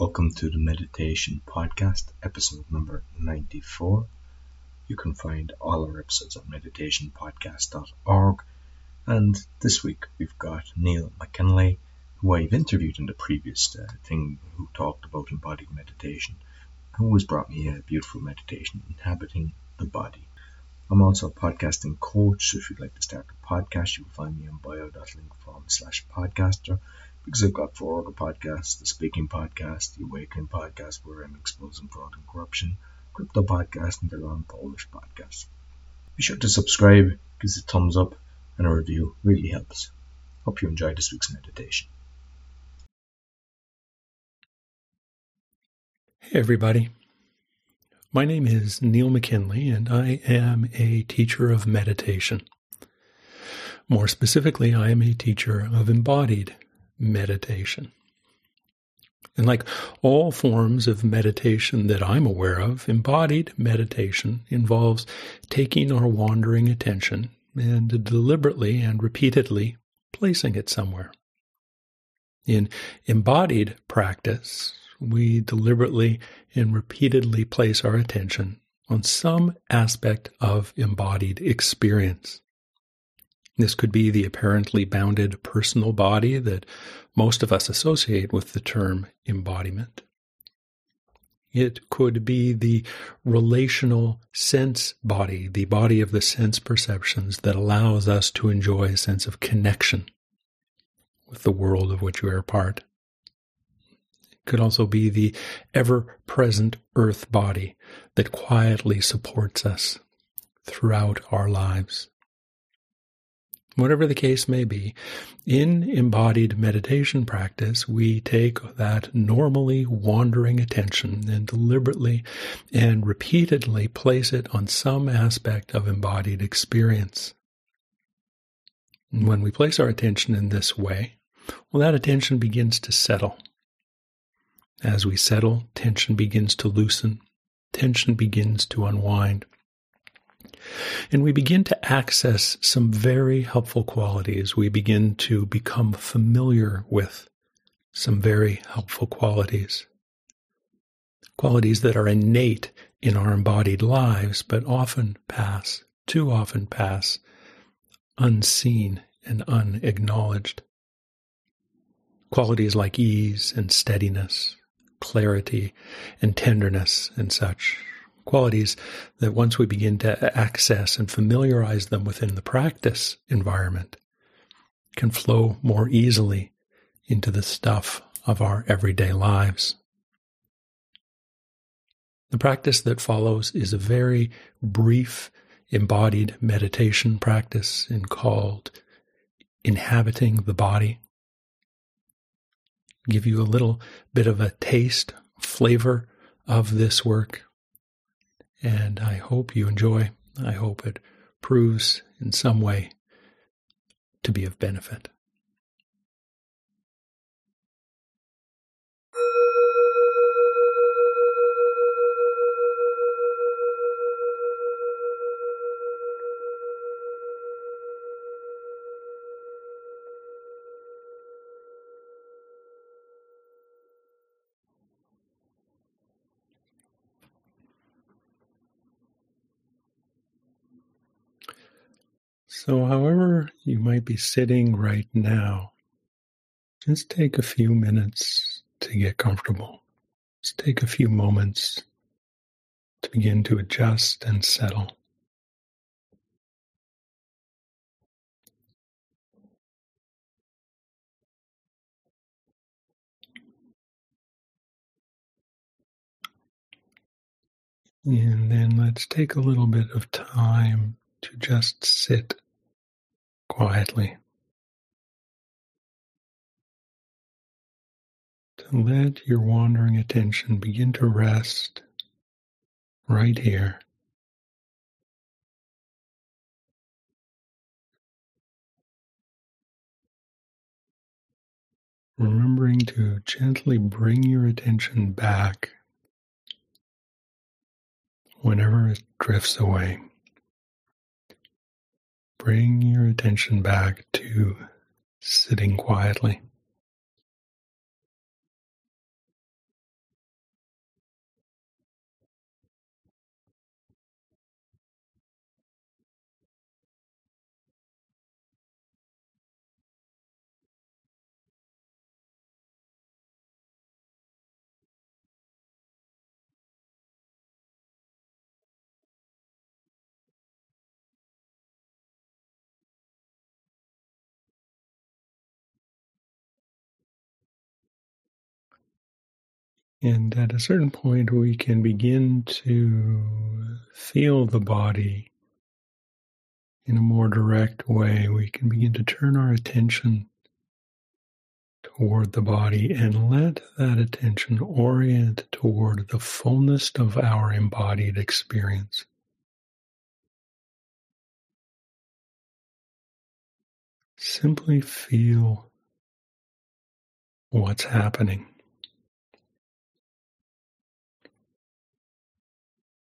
Welcome to the Meditation Podcast, episode number 94. You can find all our episodes on meditationpodcast.org. And this week we've got Neil McKinlay, who I've interviewed in the previous uh, thing, who talked about embodied meditation, who has brought me a beautiful meditation, Inhabiting the Body. I'm also a podcasting coach, so if you'd like to start a podcast, you will find me on bio.link slash podcaster because I've got four other podcasts the Speaking Podcast, the Awakening Podcast, where I'm exposing fraud and corruption, Crypto Podcast, and the Long Polish Podcast. Be sure to subscribe, give us a thumbs up, and a review really helps. Hope you enjoyed this week's meditation. Hey, everybody. My name is Neil McKinlay, and I am a teacher of meditation. More specifically, I am a teacher of embodied meditation. And like all forms of meditation that I'm aware of, embodied meditation involves taking our wandering attention and deliberately and repeatedly placing it somewhere. In embodied practice, we deliberately and repeatedly place our attention on some aspect of embodied experience. This could be the apparently bounded personal body that most of us associate with the term embodiment. It could be the relational sense body, the body of the sense perceptions that allows us to enjoy a sense of connection with the world of which we are part. Could also be the ever present earth body that quietly supports us throughout our lives. Whatever the case may be, in embodied meditation practice, we take that normally wandering attention and deliberately and repeatedly place it on some aspect of embodied experience. when we place our attention in this way, well, that attention begins to settle. As we settle, tension begins to loosen, tension begins to unwind. And we begin to access some very helpful qualities. We begin to become familiar with some very helpful qualities. Qualities that are innate in our embodied lives, but often pass, too often pass, unseen and unacknowledged. Qualities like ease and steadiness, clarity and tenderness and such qualities that once we begin to access and familiarize them within the practice environment can flow more easily into the stuff of our everyday lives. The practice that follows is a very brief embodied meditation practice and called inhabiting the body. Give you a little bit of a taste, flavor of this work and I hope you enjoy. I hope it proves in some way to be of benefit. So, however you might be sitting right now, just take a few minutes to get comfortable. Just take a few moments to begin to adjust and settle. And then let's take a little bit of time to just sit quietly. To let your wandering attention begin to rest right here. Remembering to gently bring your attention back whenever it drifts away. Bring your attention back to sitting quietly. And at a certain point, we can begin to feel the body in a more direct way. We can begin to turn our attention toward the body and let that attention orient toward the fullness of our embodied experience. Simply feel what's happening.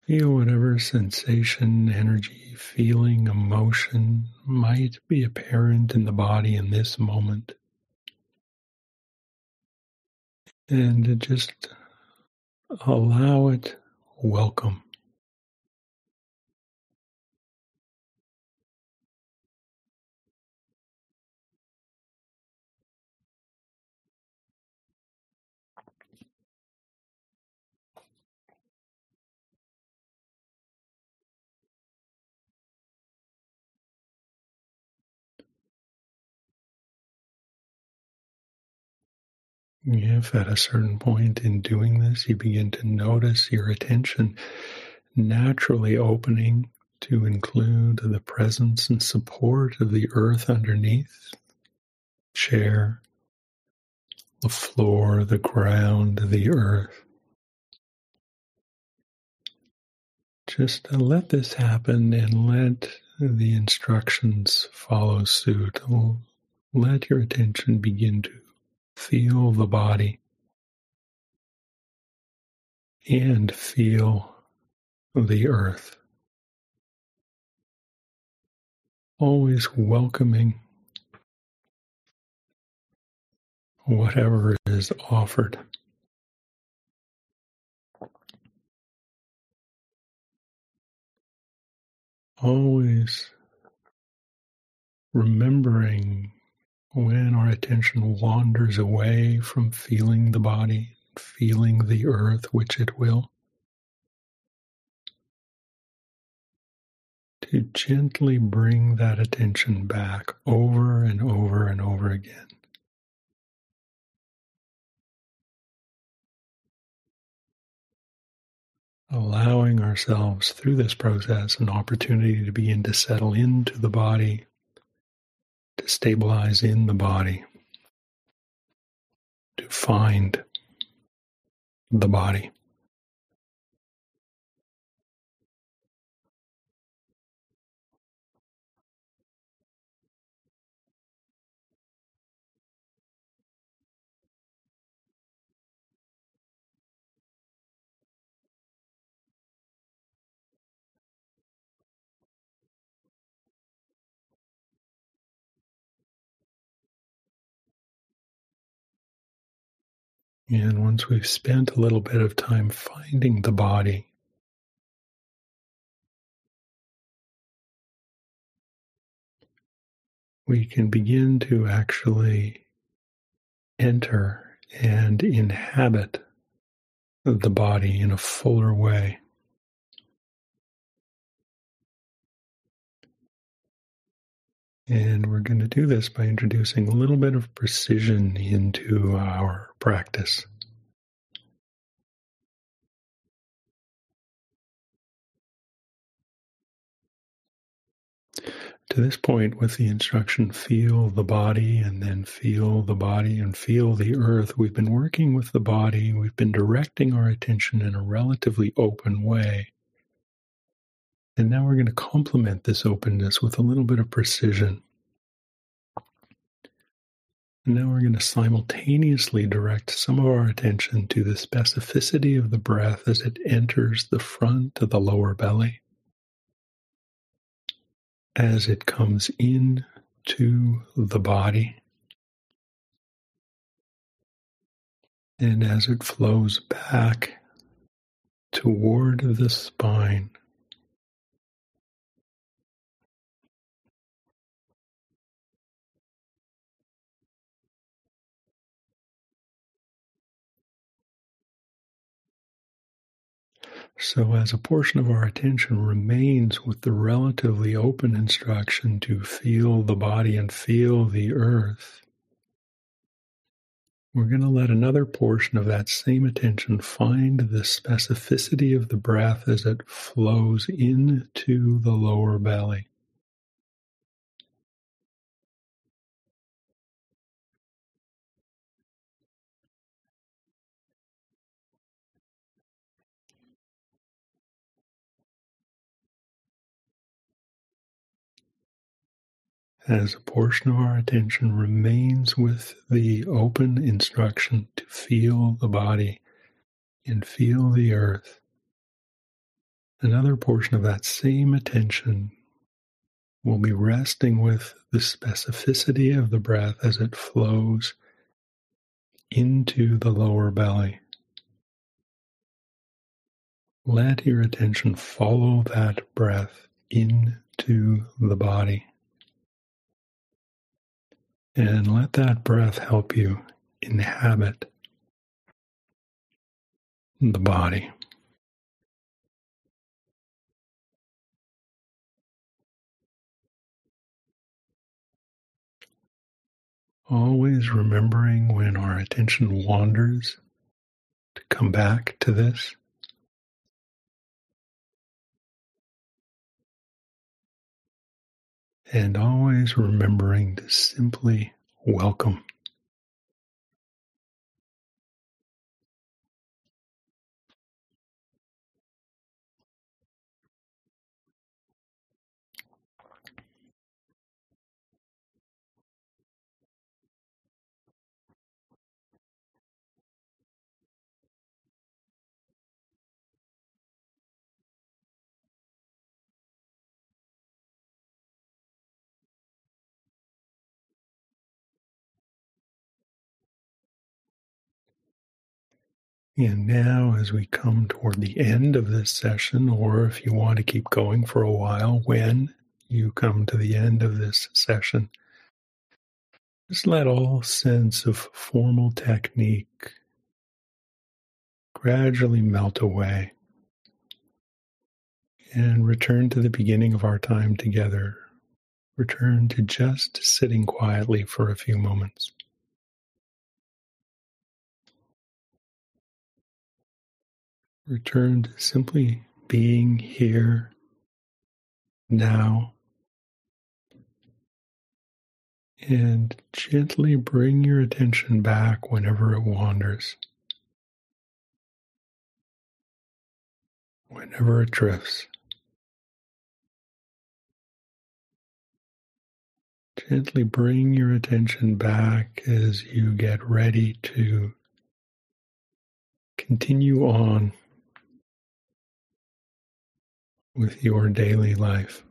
Feel whatever sensation, energy, feeling, emotion might be apparent in the body in this moment. And just allow it welcome. If at a certain point in doing this you begin to notice your attention naturally opening to include the presence and support of the earth underneath, chair, the floor, the ground, the earth. Just uh, let this happen and let the instructions follow suit. Let your attention begin to Feel the body and feel the earth. Always welcoming whatever is offered. Always remembering when our attention wanders away from feeling the body, feeling the earth, which it will, to gently bring that attention back over and over and over again. Allowing ourselves through this process an opportunity to begin to settle into the body to stabilize in the body, to find the body. And once we've spent a little bit of time finding the body, we can begin to actually enter and inhabit the body in a fuller way. And we're going to do this by introducing a little bit of precision into our practice. To this point, with the instruction, feel the body and then feel the body and feel the earth, we've been working with the body, we've been directing our attention in a relatively open way. And now we're going to complement this openness with a little bit of precision. And now we're going to simultaneously direct some of our attention to the specificity of the breath as it enters the front of the lower belly, as it comes in to the body, and as it flows back toward the spine. So, as a portion of our attention remains with the relatively open instruction to feel the body and feel the earth, we're going to let another portion of that same attention find the specificity of the breath as it flows into the lower belly. As a portion of our attention remains with the open instruction to feel the body and feel the earth, another portion of that same attention will be resting with the specificity of the breath as it flows into the lower belly. Let your attention follow that breath into the body. And let that breath help you inhabit the body. Always remembering when our attention wanders to come back to this. And always remembering to simply welcome. And now, as we come toward the end of this session, or if you want to keep going for a while, when you come to the end of this session, just let all sense of formal technique gradually melt away and return to the beginning of our time together. Return to just sitting quietly for a few moments. Return to simply being here now. And gently bring your attention back whenever it wanders, whenever it drifts. Gently bring your attention back as you get ready to continue on with your daily life.